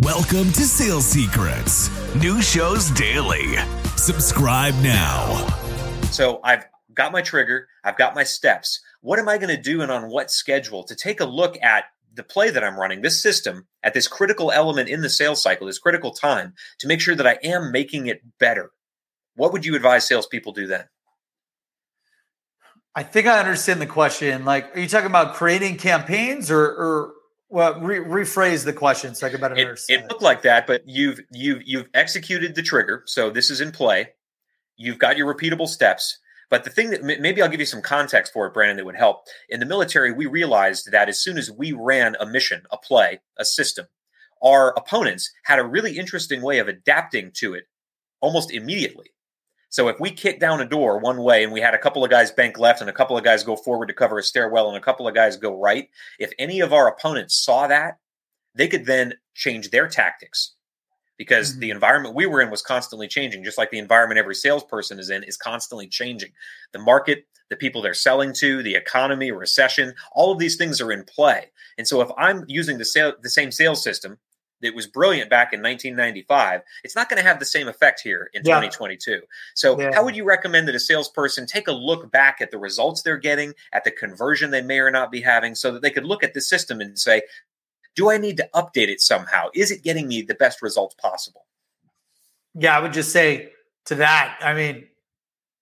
Welcome to Sales Secrets. New shows daily. Subscribe now. So I've got my trigger, I've got my steps. What am I going to do and on what schedule to take a look at the play that I'm running, this system, at this critical element in the sales cycle, this critical time, to make sure that I am making it better? What would you advise salespeople do then? I think I understand the question. Like, are you talking about creating campaigns or, or well, re- rephrase the question so I can better it, understand. It looked like that, but you've you've you've executed the trigger, so this is in play. You've got your repeatable steps. But the thing that maybe I'll give you some context for it, Brandon, that would help. In the military, we realized that as soon as we ran a mission, a play, a system, our opponents had a really interesting way of adapting to it almost immediately. So if we kick down a door one way and we had a couple of guys bank left and a couple of guys go forward to cover a stairwell and a couple of guys go right, if any of our opponents saw that, they could then change their tactics because mm-hmm. the environment we were in was constantly changing, just like the environment every salesperson is in is constantly changing. The market, the people they're selling to, the economy, recession, all of these things are in play. And so if I'm using the sale, the same sales system that was brilliant back in 1995, it's not going to have the same effect here in yeah. 2022. So, yeah. how would you recommend that a salesperson take a look back at the results they're getting, at the conversion they may or not be having, so that they could look at the system and say, do I need to update it somehow? Is it getting me the best results possible? Yeah, I would just say to that, I mean,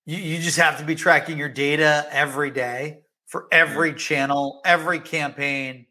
you, you just have to be tracking your data every day for every mm-hmm. channel, every campaign,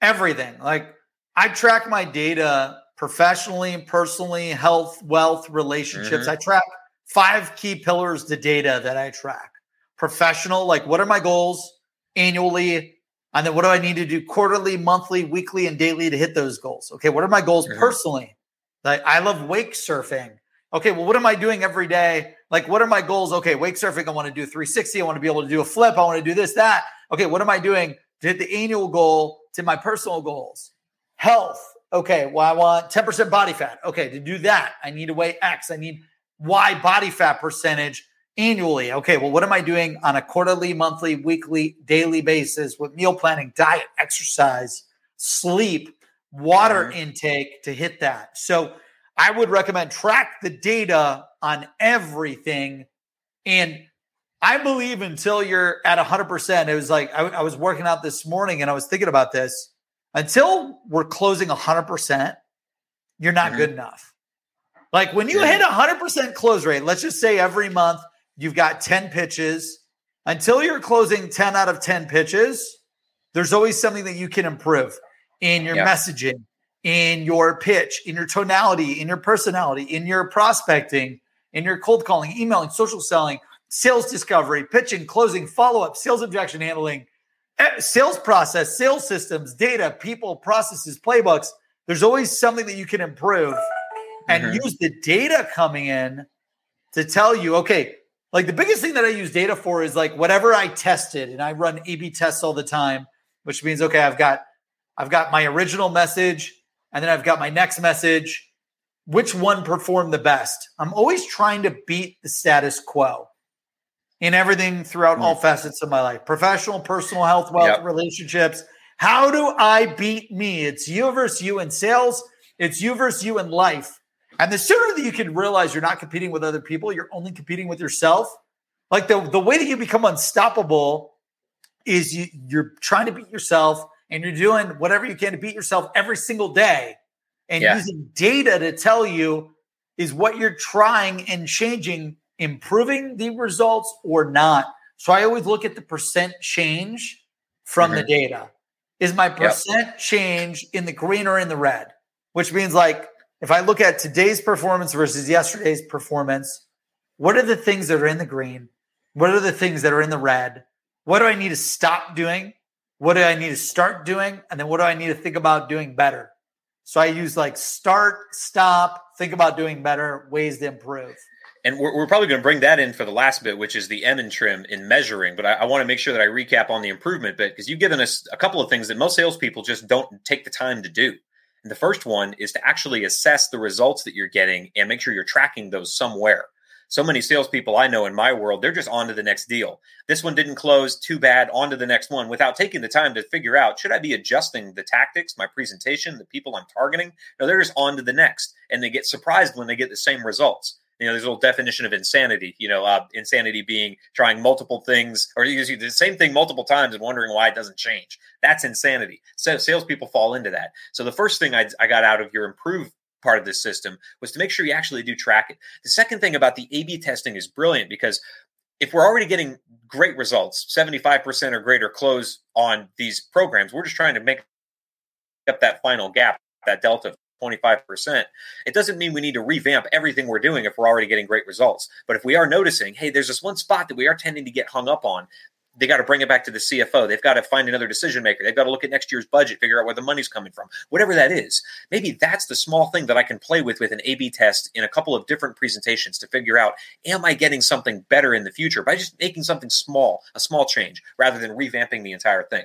everything. Like, I track my data professionally and personally, health, wealth, relationships. Mm-hmm. I track five key pillars to data that I track. Professional, like what are my goals annually? And then what do I need to do quarterly, monthly, weekly, and daily to hit those goals? Okay, what are my goals mm-hmm. personally? Like I love wake surfing. Okay, well, what am I doing every day? Like, what are my goals? Okay, wake surfing, I want to do 360. I want to be able to do a flip. I want to do this, that. Okay, what am I doing to hit the annual goal to my personal goals? Health. Okay. Well, I want 10% body fat. Okay. To do that, I need to weigh X. I need Y body fat percentage annually. Okay. Well, what am I doing on a quarterly, monthly, weekly, daily basis with meal planning, diet, exercise, sleep, water mm-hmm. intake to hit that? So I would recommend track the data on everything. And I believe until you're at 100%, it was like I, I was working out this morning and I was thinking about this until we're closing 100%, you're not mm-hmm. good enough. Like when you yeah. hit 100% close rate, let's just say every month you've got 10 pitches, until you're closing 10 out of 10 pitches, there's always something that you can improve in your yeah. messaging, in your pitch, in your tonality, in your personality, in your prospecting, in your cold calling, emailing, social selling, sales discovery, pitching, closing, follow up, sales objection handling, sales process, sales systems, data, people, processes, playbooks. There's always something that you can improve and mm-hmm. use the data coming in to tell you, okay, like the biggest thing that I use data for is like whatever I tested, and I run A/B tests all the time, which means okay, I've got I've got my original message, and then I've got my next message. Which one performed the best? I'm always trying to beat the status quo in everything throughout all facets of my life professional, personal health, wealth, yep. relationships. How do I beat me? It's you versus you in sales, it's you versus you in life. And the sooner that you can realize you're not competing with other people, you're only competing with yourself. Like the, the way that you become unstoppable is you, you're trying to beat yourself and you're doing whatever you can to beat yourself every single day and yeah. using data to tell you is what you're trying and changing improving the results or not. So I always look at the percent change from mm-hmm. the data. Is my percent yep. change in the green or in the red? Which means like if I look at today's performance versus yesterday's performance, what are the things that are in the green? What are the things that are in the red? What do I need to stop doing? What do I need to start doing? And then what do I need to think about doing better? So I use like start, stop, think about doing better, ways to improve and we're, we're probably going to bring that in for the last bit, which is the M and trim in measuring. But I, I want to make sure that I recap on the improvement bit because you've given us a couple of things that most salespeople just don't take the time to do. And the first one is to actually assess the results that you're getting and make sure you're tracking those somewhere. So many salespeople I know in my world, they're just on to the next deal. This one didn't close, too bad, on to the next one without taking the time to figure out should I be adjusting the tactics, my presentation, the people I'm targeting? No, they're just on to the next. And they get surprised when they get the same results you know, there's a little definition of insanity. You know, uh, insanity being trying multiple things or using the same thing multiple times and wondering why it doesn't change. That's insanity. So salespeople fall into that. So the first thing I, I got out of your improved part of this system was to make sure you actually do track it. The second thing about the A/B testing is brilliant because if we're already getting great results, 75% or greater close on these programs, we're just trying to make up that final gap, that delta 25%, it doesn't mean we need to revamp everything we're doing if we're already getting great results. But if we are noticing, hey, there's this one spot that we are tending to get hung up on, they got to bring it back to the CFO. They've got to find another decision maker. They've got to look at next year's budget, figure out where the money's coming from, whatever that is. Maybe that's the small thing that I can play with with an A B test in a couple of different presentations to figure out am I getting something better in the future by just making something small, a small change, rather than revamping the entire thing.